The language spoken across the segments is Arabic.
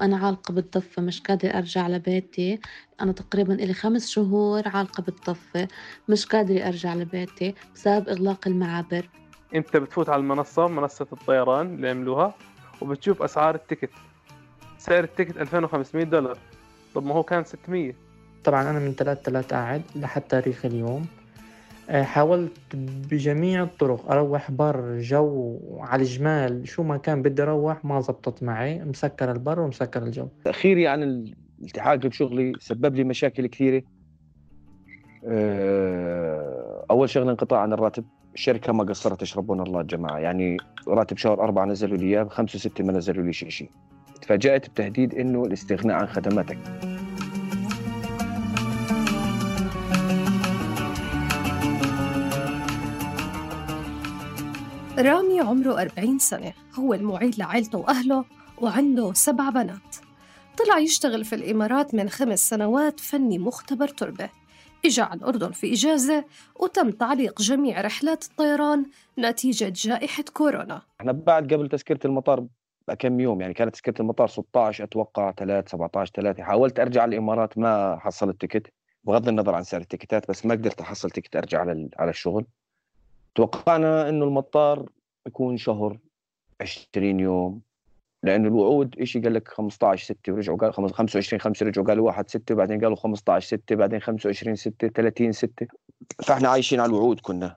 أنا عالقة بالضفة مش قادرة أرجع لبيتي. أنا تقريبا إلي خمس شهور عالقة بالضفة مش قادرة أرجع لبيتي بسبب إغلاق المعابر. أنت بتفوت على المنصة منصة الطيران اللي عملوها وبتشوف أسعار ال ticket. سعر ال ticket 2500 دولار. طب ما هو كان 600 طبعا أنا من ثلاث ثلاث قاعد لحد تاريخ اليوم. حاولت بجميع الطرق أروح بر جو على الجمال شو ما كان بدي أروح ما زبطت معي مسكر البر ومسكر الجو. تأخيري عن الالتحاق بشغلي سبب لي مشاكل كثيرة. آه، أول شغلة انقطاع عن الراتب الشركة ما قصرت يشربون الله الجماعه يعني راتب شهر أربعة نزلوا لي إياه خمسة وستة ما نزلوا لي شيء شيء تفاجأت بتهديد إنه الاستغناء عن خدماتك. رامي عمره 40 سنة. هو المعيد لعائلته وأهله وعنده سبع بنات. طلع يشتغل في الإمارات من خمس سنوات فني مختبر تربة. إجا على الأردن في إجازة وتم تعليق جميع رحلات الطيران نتيجة جائحة كورونا. إحنا بعد قبل تذكرة المطار بكم يوم؟ يعني كانت تذكرة المطار 16 أتوقع 3 17 3 حاولت أرجع على الإمارات ما حصلت تيكت بغض النظر عن سعر التيكتات بس ما قدرت أرجع على ال- على الشغل. توقعنا إنه المطار يكون شهر 20 يوم لأنه الوعود شيء قال لك 15 6 ورجعوا قال 25 5 رجعوا قالوا 1 6 بعدين قالوا 15 6 بعدين 25 6 30 6 فإحنا عايشين على الوعود كنا.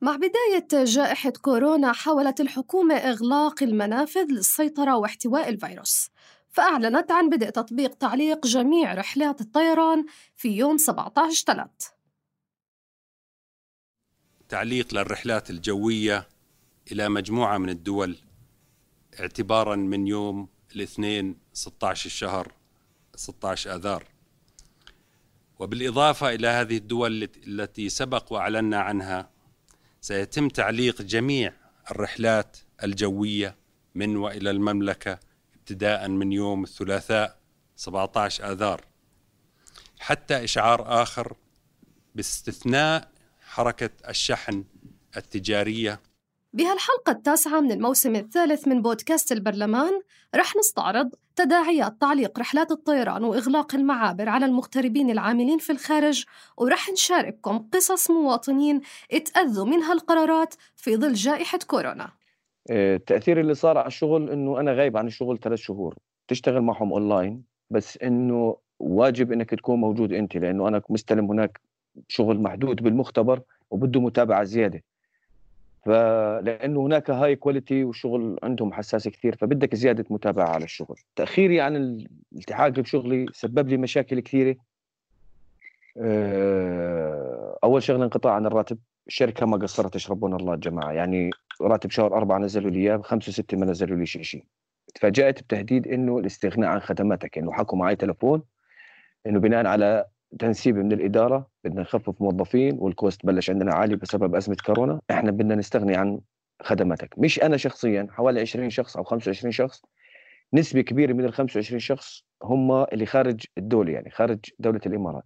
مع بداية جائحة كورونا حاولت الحكومة إغلاق المنافذ للسيطرة واحتواء الفيروس فأعلنت عن بدء تطبيق تعليق جميع رحلات الطيران في يوم 17 تلات. تعليق للرحلات الجوية إلى مجموعة من الدول اعتبارا من يوم الاثنين 16 الشهر 16 آذار. وبالإضافة إلى هذه الدول الت- التي سبق وأعلنا عنها سيتم تعليق جميع الرحلات الجوية من وإلى المملكة ابتداء من يوم الثلاثاء 17 آذار. حتى إشعار آخر باستثناء حركة الشحن التجارية. بهالحلقة التاسعة من الموسم الثالث من بودكاست البرلمان رح نستعرض تداعيات تعليق رحلات الطيران وإغلاق المعابر على المغتربين العاملين في الخارج ورح نشارككم قصص مواطنين اتأذوا من هالقرارات في ظل جائحة كورونا. آه، التاثير اللي صار على الشغل إنه أنا غايب عن الشغل ثلاث شهور. تشتغل معهم اونلاين بس إنه واجب إنك تكون موجود أنت لأنه أنا مستلم هناك شغل محدود بالمختبر وبده متابعة زيادة. فلانه هناك high quality والشغل عندهم حساس كثير فبدك زيادة متابعة على الشغل. تأخيري عن الالتحاق بشغلي سبب لي مشاكل كثيرة. آه، أول شغلة انقطاع عن الراتب. الشركة ما قصرت يشهد الله الجماعه يعني راتب شهر أربعة نزلوا لي إياه خمسة وستة ما نزلوا لي شيء شيء تفاجأت بتهديد إنه الاستغناء عن خدماتك. انه حكوا معي تلفون إنه بناء على تنسيب من الإدارة بدنا نخفف موظفين والكوست بلش عندنا عالي بسبب أزمة كورونا. إحنا بدنا نستغني عن خدماتك. مش أنا شخصيا حوالي 20 شخص أو 25 شخص. نسبة كبيرة من ال 25 شخص هم اللي خارج الدولة يعني خارج دولة الإمارات.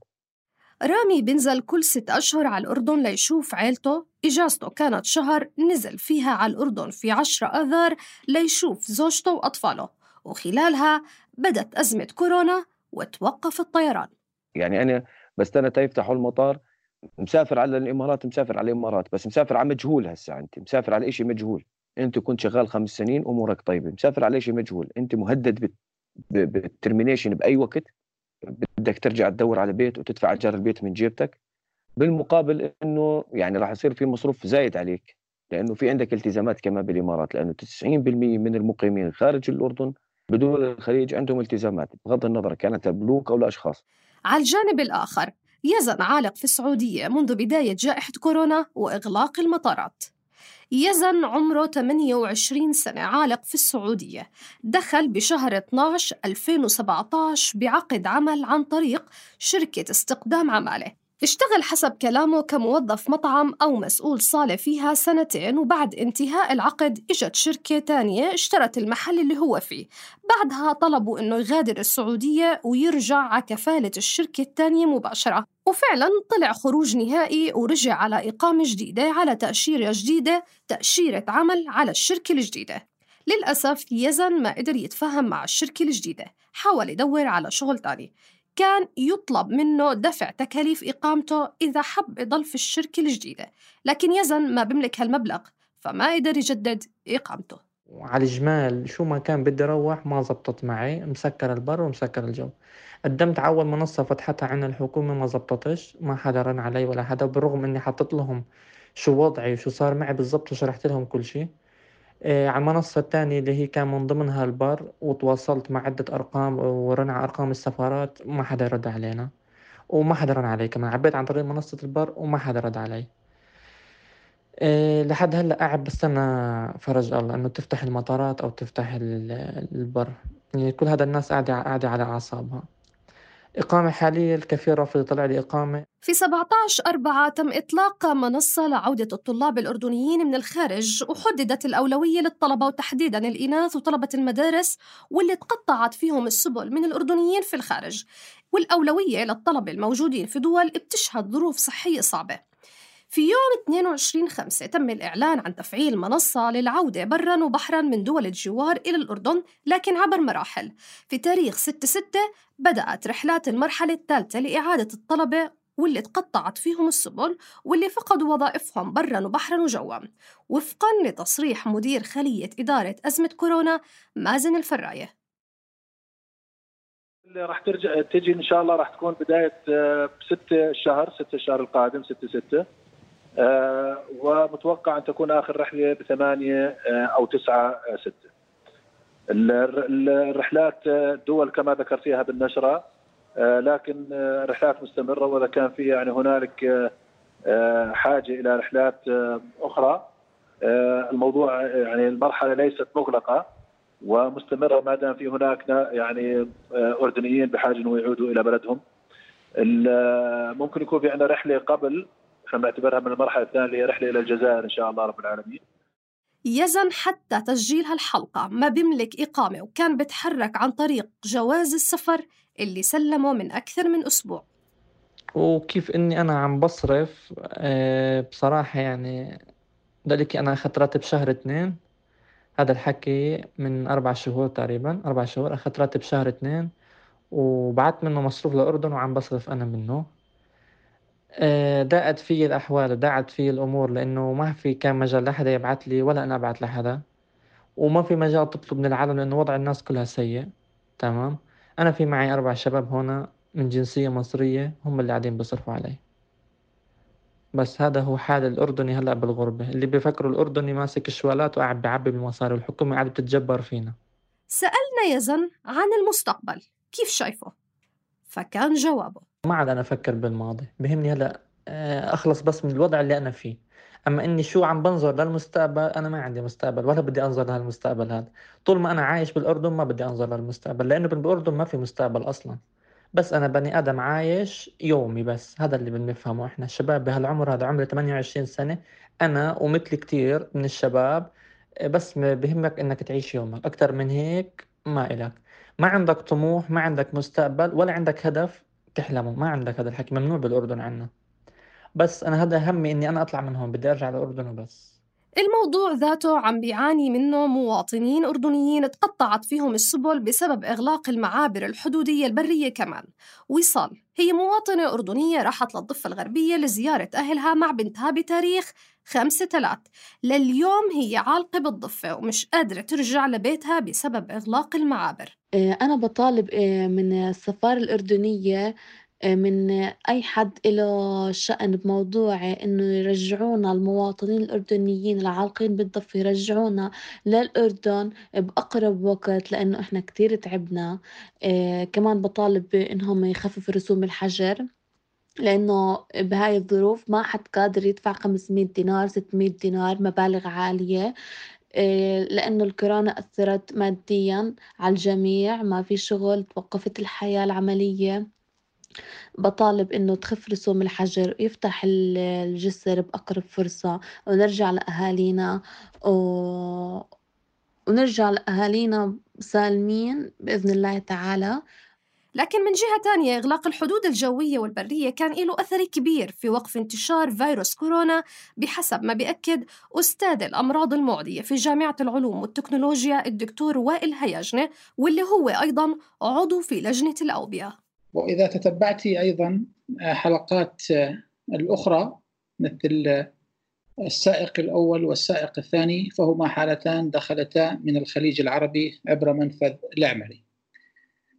رامي بنزل كل ست أشهر على الأردن ليشوف عيلته. إجازته كانت شهر نزل فيها على الأردن في عشرة آذار ليشوف زوجته وأطفاله. وخلالها بدت أزمة كورونا وتوقف الطيران. يعني أنا بستنى تيفتحوا المطار مسافر على الإمارات مسافر على الإمارات بس مسافر على مجهول هسه أنت مسافر على شيء مجهول. أنت كنت شغال خمس سنين امورك طيبة مسافر على شيء مجهول. أنت مهدد بال termination بأي وقت بدك ترجع تدور على بيت وتدفع ايجار البيت من جيبتك. بالمقابل إنه يعني راح يصير في مصروف زايد عليك لأنه في عندك التزامات كمان بالإمارات لأنه 90% من المقيمين خارج الأردن بدول الخليج عندهم التزامات بغض النظر كانت بنوك أو لأشخاص. على الجانب الآخر. يزن عالق في السعودية منذ بداية جائحة كورونا وإغلاق المطارات. يزن عمره 28 سنة عالق في السعودية. دخل بشهر 12 2017 بعقد عمل عن طريق شركة استقدام عمالة. اشتغل حسب كلامه كموظف مطعم أو مسؤول صالة فيها سنتين وبعد انتهاء العقد إجت شركة تانية اشترت المحل اللي هو فيه. بعدها طلبوا إنه يغادر السعودية ويرجع على كفالة الشركة التانية مباشرة. وفعلا طلع خروج نهائي ورجع على إقامة جديدة على تأشيرة جديدة تأشيرة عمل على الشركة الجديدة. للأسف يزن ما قدر يتفاهم مع الشركة الجديدة. حاول يدور على شغل تاني. كان يطلب منه دفع تكاليف إقامته إذا حب يضل في الشركة الجديدة لكن يزن ما بيملك هالمبلغ فما قدر يجدد إقامته. وعلى الجمال شو ما كان بدي أروح ما زبطت معي مسكر البر ومسكر الجو. قدمت على أول منصة فتحتها عنا الحكومة ما زبطتش ما حدا رن علي ولا حدا بالرغم إني حطيت لهم شو وضعي وشو صار معي بالضبط وشرحت لهم كل شيء على المنصة الثانية اللي هي كان من ضمنها البر وتواصلت مع عدة أرقام ورن على أرقام السفارات ما حدا رد علينا وما حدا رن علي كمان. عبيت عن طريق منصة البر وما حدا رد علي. أه لحد هلأ قاعد بستنى فرج الله إنه تفتح المطارات أو تفتح البر. يعني كل هذا الناس قاعدة قاعدة على أعصابها. إقامة حالية الكفيل رافض يطلع لي في 17 أربعة تم إطلاق منصة لعودة الطلاب الأردنيين من الخارج وحددت الأولوية للطلبة وتحديدا الإناث وطلبة المدارس واللي تقطعت فيهم السبل من الأردنيين في الخارج. والأولوية للطلبة الموجودين في دول بتشهد ظروف صحية صعبة. في يوم 22 خمسة تم الإعلان عن تفعيل منصة للعودة برا وبحرا من دول الجوار إلى الأردن لكن عبر مراحل. في تاريخ 6 ستة بدأت رحلات المرحلة الثالثة لإعادة الطلبة واللي تقطعت فيهم السبل واللي فقدوا وظائفهم برا وبحرا وجوا. وفقا لتصريح مدير خلية إدارة أزمة كورونا مازن الفراية. اللي راح ترجع تجي إن شاء الله راح تكون بداية 6 الشهر 6 الشهر القادم 6 6 آه، ومتوقع أن تكون آخر رحلة بثمانية آه، أو تسعة آه، ستة. الرحلات الدول كما ذكرتيها بالنشرة لكن رحلات مستمرة وإذا كان في يعني هنالك حاجة إلى رحلات أخرى الموضوع يعني المرحلة ليست مغلقة ومستمرة ما دام في هناك يعني أردنيين بحاجة إنه يعودوا إلى بلدهم. ممكن يكون في عندنا رحلة قبل إحنا بنعتبرها من المرحلة الثانية اللي هي رحلة إلى الجزائر إن شاء الله رب العالمين. يزن حتى تسجيل هالحلقة ما بيملك إقامة وكان بتحرك عن طريق جواز السفر اللي سلمه من أكثر من أسبوع. وكيف إني أنا عم بصرف آه، بصراحة يعني ذلك أنا أخذت راتب شهر اثنين. هذا الحكي من أربع شهور تقريبا أربع شهور أخذت راتب شهر اثنين وبعت منه مصروف للأردن وعم بصرف أنا منه. آه، داءت في الأحوال وداعت في الأمور لأنه ما في كان مجال لحدا يبعث لي ولا أنا أبعث لحدا وما في مجال تطلب من العالم لأنه وضع الناس كلها سيء تمام؟ أنا في معي أربع شباب هنا من جنسية مصرية هم اللي قاعدين بيصرفوا علي. بس هذا هو حال الأردني هلأ بالغربة. اللي بيفكروا الأردني ماسك الشوالات وقاعد بعبي بالمصاري والحكومة قاعدة تتجبر فينا. سألنا يزن عن المستقبل. كيف شايفه؟ فكان جوابه. ما عاد أنا أفكر بالماضي بهمني هلأ آه، أخلص بس من الوضع اللي أنا فيه. أما إني شو عم بنظر للمستقبل أنا ما عندي مستقبل ولا بدي أنظر لهالمستقبل هذا. طول ما أنا عايش بالأردن ما بدي أنظر للمستقبل لأنه بالأردن ما في مستقبل أصلا. بس أنا بني آدم عايش يومي بس هذا اللي بنفهمه إحنا. الشباب بهالعمر هذا عمري 28 سنة أنا ومثلي كثير من الشباب. بس بهمك إنك تعيش يومك. أكثر من هيك ما إلك. ما عندك طموح ما عندك مستقبل ولا عندك هدف تحلموا ما عندك هذا الحكي ممنوع بالأردن عنا. بس أنا هذا همي إني أنا أطلع من هون بدي أرجع للأردن وبس. الموضوع ذاته عم بيعاني منه مواطنين أردنيين تقطعت فيهم السبل بسبب إغلاق المعابر الحدودية البرية كمان. وصال هي مواطنة أردنية راحت للضفة الغربية لزيارة أهلها مع بنتها بتاريخ خمسة تلات. لليوم هي عالقة بالضفة ومش قادرة ترجع لبيتها بسبب إغلاق المعابر. آه، أنا بطالب آه، من السفارة الأردنية من أي حد له شأن بموضوع إنه يرجعونا المواطنين الأردنيين العالقين بالضفة يرجعونا للأردن بأقرب وقت لأنه إحنا كتير تعبنا. كمان بطالب إنهم يخففوا رسوم الحجر لإنه بهاي الظروف ما حد قادر يدفع 500 دينار 600 دينار مبالغ عالية. آه، لإنه الكورونا أثرت ماديا على الجميع ما في شغل توقفت الحياة العملية. بطالب إنه تخف رسوم الحجر ويفتح الجسر بأقرب فرصة. ونرجع لأهالينا و... ونرجع لأهالينا سالمين بإذن الله تعالى. لكن من جهة تانية إغلاق الحدود الجوية والبرية كان له أثر كبير في وقف انتشار فيروس كورونا بحسب ما بيأكد أستاذ الأمراض المعدية في جامعة العلوم والتكنولوجيا الدكتور وائل هيجنة واللي هو أيضا عضو في لجنة الأوبئة. وإذا تتبعت أيضا حلقات الأخرى مثل السائق الأول والسائق الثاني فهما حالتان دخلتا من الخليج العربي عبر منفذ العمري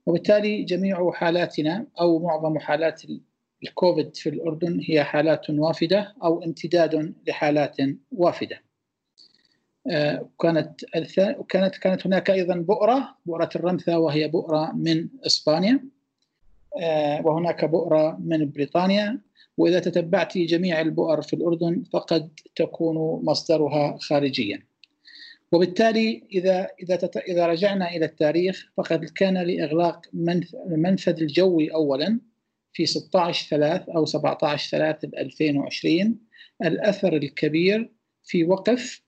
وبالتالي جميع حالاتنا أو معظم حالات الكوفيد في الأردن هي حالات وافدة أو امتداد لحالات وافدة. آه، كانت كانت كانت هناك أيضا بؤرة بؤرة الرمثا وهي بؤرة من إسبانيا. آه، وهناك بؤرة من بريطانيا. وإذا تتبعت جميع البؤر في الأردن فقد تكون مصدرها خارجيا. وبالتالي إذا إذا إذا رجعنا إلى التاريخ فقد كان لإغلاق المنفذ الجوي اولا في 16 3 أو 17 3 2020 الأثر الكبير في وقف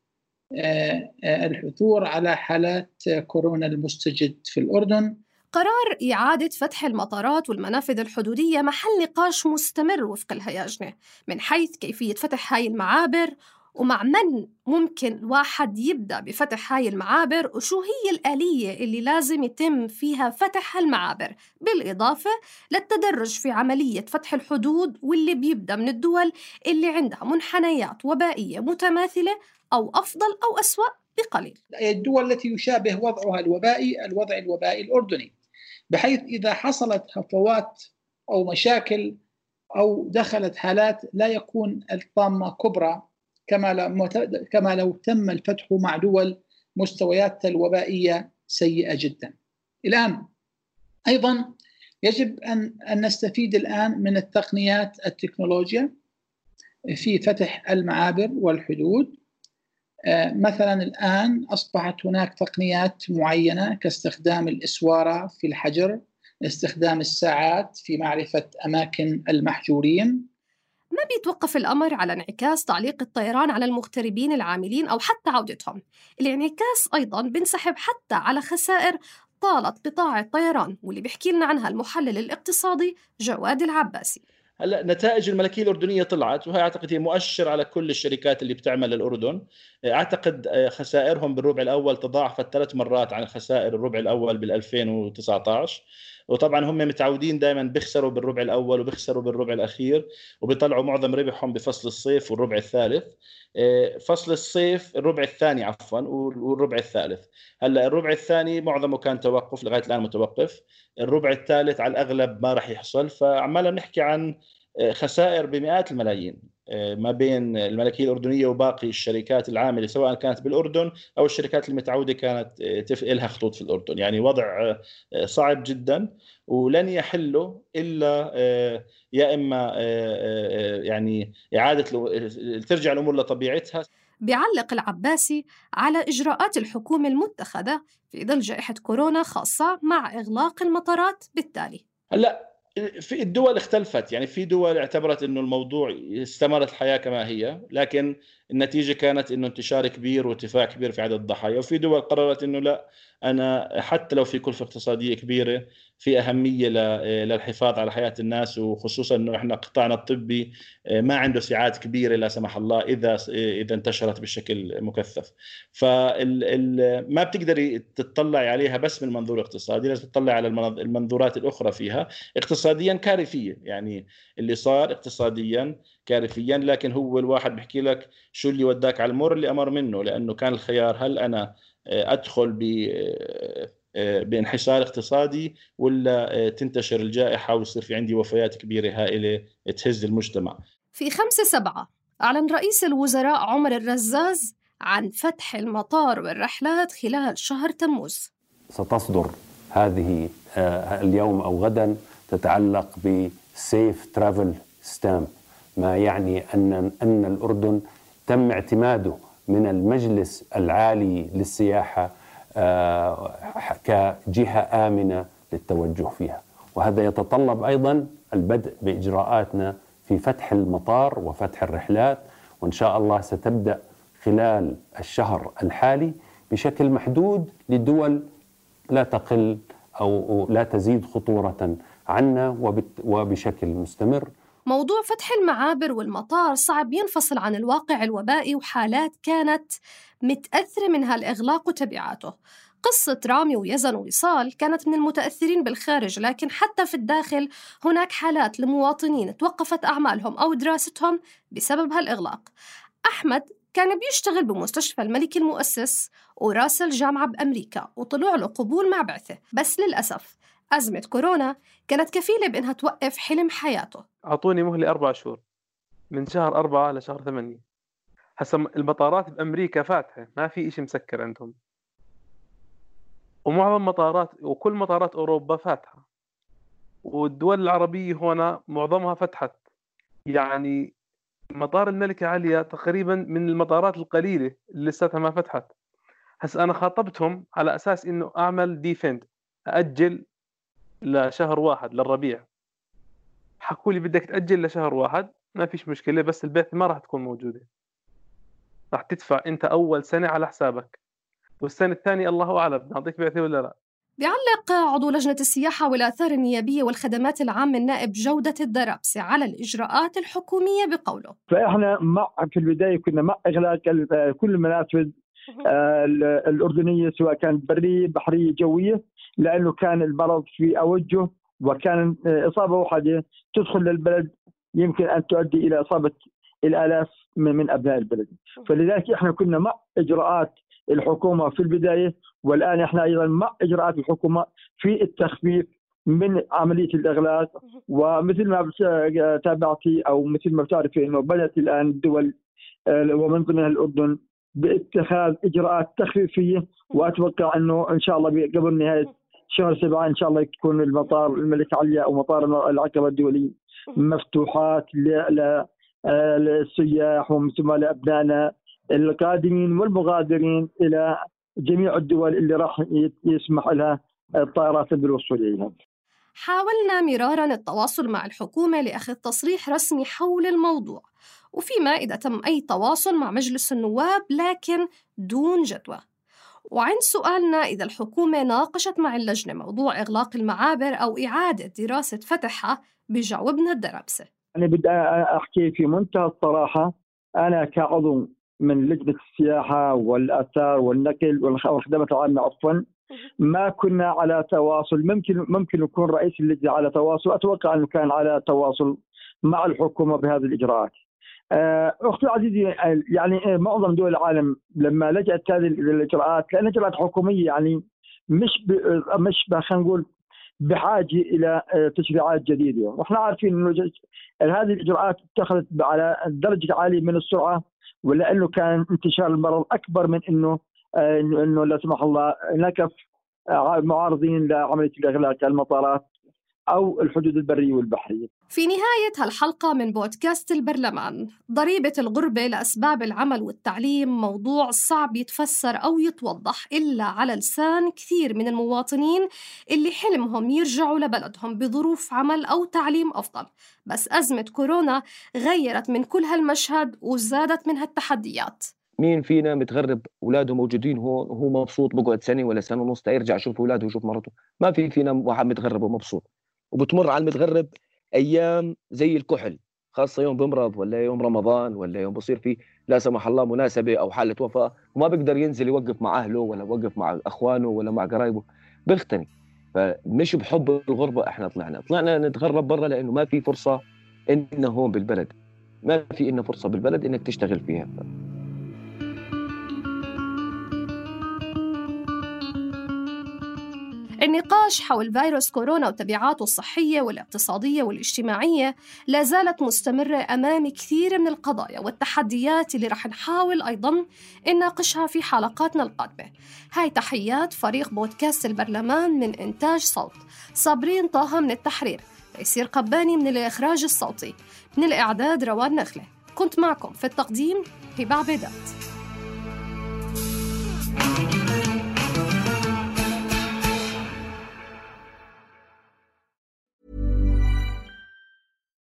آه، آه، الحثور على حالات كورونا المستجد في الأردن. قرار إعادة فتح المطارات والمنافذ الحدودية محل نقاش مستمر وفق الهياجنة من حيث كيفية فتح هاي المعابر ومع من ممكن الواحد يبدأ بفتح هاي المعابر وشو هي الآلية اللي لازم يتم فيها فتح المعابر بالإضافة للتدرج في عملية فتح الحدود واللي بيبدأ من الدول اللي عندها منحنيات وبائية متماثلة أو أفضل أو أسوأ بقليل. الدول التي يشابه وضعها الوبائي الوضع الوبائي الأردني. بحيث إذا حصلت هفوات أو مشاكل أو دخلت حالات لا يكون الطامة كبرى كما كما لو تم الفتح مع دول مستويات الوبائية سيئة جدا. الآن أيضا يجب ان أن نستفيد الآن من التقنيات التكنولوجيا في فتح المعابر والحدود مثلا الآن أصبحت هناك تقنيات معينة كاستخدام الإسوارة في الحجر استخدام الساعات في معرفة أماكن المحجورين. ما بيتوقف الأمر على انعكاس تعليق الطيران على المغتربين العاملين أو حتى عودتهم؟ الانعكاس أيضا بنسحب حتى على خسائر طالت قطاع الطيران واللي بيحكي لنا عنها المحلل الاقتصادي جواد العباسي. هلا نتائج الملكية الأردنية طلعت وهي أعتقد هي مؤشر على كل الشركات اللي بتعمل للاردن أعتقد خسائرهم بالربع الأول تضاعفت ثلاث مرات عن خسائر الربع الأول بال 2019 وطبعا هم متعودين دائما بيخسروا بالربع الأول وبيخسروا بالربع الأخير وبيطلعوا معظم ربحهم بفصل الصيف والربع الثالث. آه، فصل الصيف الربع الثاني عفوا والربع الثالث. هلأ الربع الثاني معظمه كان توقف لغاية الآن متوقف. الربع الثالث على الأغلب ما راح يحصل. فعمالنا نحكي عن خسائر بمئات الملايين آه، ما بين الملكية الأردنية وباقي الشركات العاملة سواء كانت بالأردن أو الشركات المتعودة كانت آه، لها خطوط في الأردن، يعني وضع آه، صعب جدا ولن يحله إلا يا إما يعني إعادة ترجع الأمور لطبيعتها بيعلق العباسي على إجراءات الحكومة المتخذة في ظل جائحة كورونا خاصة مع إغلاق المطارات بالتالي. هلأ في الدول اختلفت يعني في دول اعتبرت إنه الموضوع استمرت الحياة كما هي لكن النتيجة كانت إنه انتشار كبير وارتفاع كبير في عدد الضحايا وفي دول قررت إنه لا أنا حتى لو في كلفة اقتصادية كبيرة في أهمية للحفاظ على حياة الناس وخصوصا إنه إحنا قطاعنا الطبي آه، ما عنده سعات كبيرة لا سمح الله إذا إذا انتشرت بشكل مكثف. فما بتقدري تطلعي عليها بس من منظور اقتصادي لازم تطلعي على المنظورات الأخرى فيها اقتصاديا كارثية. يعني اللي صار اقتصاديا كارثيا لكن هو الواحد بيحكي لك شو اللي وداك على المر اللي أمر منه لأنه كان الخيار هل أنا آه، أدخل ب آه، آه، بانحسار اقتصادي ولا تنتشر الجائحة ويصير في عندي وفيات كبيرة هائلة تهز المجتمع. في 5 7 أعلن رئيس الوزراء عمر الرزاز عن فتح المطار والرحلات خلال شهر تموز. ستصدر هذه اليوم أو غدا تتعلق بسيف ترافل ستامب ما يعني أن أن الأردن تم اعتماده من المجلس العالي للسياحة آه، كجهة آمنة للتوجه فيها. وهذا يتطلب أيضا البدء بإجراءاتنا في فتح المطار وفتح الرحلات وإن شاء الله ستبدأ خلال الشهر الحالي بشكل محدود لدول لا تقل أو لا تزيد خطورة عنا وبشكل مستمر. موضوع فتح المعابر والمطار صعب ينفصل عن الواقع الوبائي وحالات كانت متأثرة منها الإغلاق وتبعاته. قصة رامي ويزن ووصال كانت من المتأثرين بالخارج لكن حتى في الداخل هناك حالات لمواطنين توقفت أعمالهم أو دراستهم بسبب هالإغلاق. أحمد كان بيشتغل بمستشفى الملك المؤسس وراسل جامعة بأمريكا وطلع له قبول مع بعثة. بس للأسف أزمة كورونا كانت كفيلة بإنها توقف حلم حياته. أعطوني مهلة أربع شهور. من شهر أربعة لشهر ثمانية. هسا المطارات بأمريكا فاتحة. ما في إشي مسكر عندهم. ومعظم مطارات وكل مطارات أوروبا فاتحة. والدول العربية هنا معظمها فتحت. يعني مطار الملكة عليا تقريبا من المطارات القليلة اللي لساتها ما فتحت. هسا أنا خاطبتهم على أساس إنه أعمل ديفند أجل لشهر واحد للربيع. حكوا لي بدك تأجل لشهر واحد ما فيش مشكلة بس البعثة ما راح تكون موجودة. راح تدفع أنت أول سنة على حسابك. والسنة الثانية الله أعلم نعطيك بعثة ولا لا؟ بيعلق عضو لجنة السياحة والآثار النيابية والخدمات العامة النائب جودة الدرابسي على الإجراءات الحكومية بقوله. فإحنا مع في البداية كنا مع إغلاق كل المنافذ آه، الأردنية سواء كانت برية بحرية جوية لأنه كان المرض في أوجه وكان آه، إصابة واحدة تدخل للبلد يمكن أن تؤدي إلى إصابة الآلاف من أبناء البلد. فلذلك إحنا كنا مع إجراءات الحكومة في البداية والآن إحنا أيضا مع إجراءات الحكومة في التخفيف من عملية الإغلاق. ومثل ما تابعتي أو مثل ما بتعرفي أنه بدأت الآن الدول آه، ومن ضمنها الأردن باتخاذ إجراءات تخفيفية. وأتوقع أنه إن شاء الله قبل نهاية شهر سبعة إن شاء الله تكون المطار الملك عليا أو مطار العقبة الدولي. مفتوحات للسياح ومن ثم لأبنائنا القادمين والمغادرين إلى جميع الدول اللي راح يسمح لها الطائرات بالوصول إليها حاولنا مرارا التواصل مع الحكومة لأخذ تصريح رسمي حول الموضوع وفيما إذا تم أي تواصل مع مجلس النواب لكن دون جدوى. وعند سؤالنا إذا الحكومة ناقشت مع اللجنة موضوع إغلاق المعابر أو إعادة دراسة فتحها بجاوبنا الدرابسة أنا بدي أحكي في منتهى الصراحة. أنا كعضو من لجنة السياحة والآثار والنقل والخدمات العامة عفوا. ما كنا على تواصل. ممكن ممكن يكون رئيس اللجنة على تواصل. أتوقع أنه كان على تواصل مع الحكومة بهذه الإجراءات. أختي العزيزة يعني آه، معظم دول العالم لما لجأت هذه الإجراءات لأن إجراءات حكومية يعني مش مش خلينا نقول بحاجة إلى آه، تشريعات جديدة، وإحنا عارفين إنه هذه الإجراءات اتخذت على درجة عالية من السرعة ولأنه كان انتشار المرض أكبر من إنه إنه لا سمح الله نكف معارضين لعملية الإغلاق المطارات. أو الحدود البرية والبحرية. في نهاية هالحلقة من بودكاست البرلمان ضريبة الغربة لأسباب العمل والتعليم موضوع صعب يتفسر أو يتوضح إلا على لسان كثير من المواطنين اللي حلمهم يرجعوا لبلدهم بظروف عمل أو تعليم أفضل. بس أزمة كورونا غيرت من كل هالمشهد وزادت من هالتحديات. مين فينا متغرب أولاده موجودين هون وهو مبسوط بقعد سنة ولا سنة ونص يرجع يشوف أولاده ويشوف مرته. ما في فينا واحد متغرب ومبسوط. وبتمر على المتغرب أيام زي الكحل خاصة يوم بمرض ولا يوم رمضان ولا يوم بصير في لا سمح الله مناسبة أو حالة وفاة وما بيقدر ينزل يوقف مع أهله ولا يوقف مع أخوانه ولا مع قرايبه بيغتني فمش بحب الغربة إحنا طلعنا طلعنا نتغرب برا لأنه ما في فرصة إنه هون بالبلد ما في إنه فرصة بالبلد إنك تشتغل فيها. النقاش حول فيروس كورونا وتبعاته الصحية والاقتصادية والاجتماعية لا زالت مستمرة أمام كثير من القضايا والتحديات اللي رح نحاول أيضا نناقشها في حلقاتنا القادمة. هاي تحيات فريق بودكاست البرلمان من إنتاج صوت صابرين طه من التحرير تيسير قباني من الإخراج الصوتي من الإعداد روان نخلة. كنت معكم في التقديم هبة عبيدات.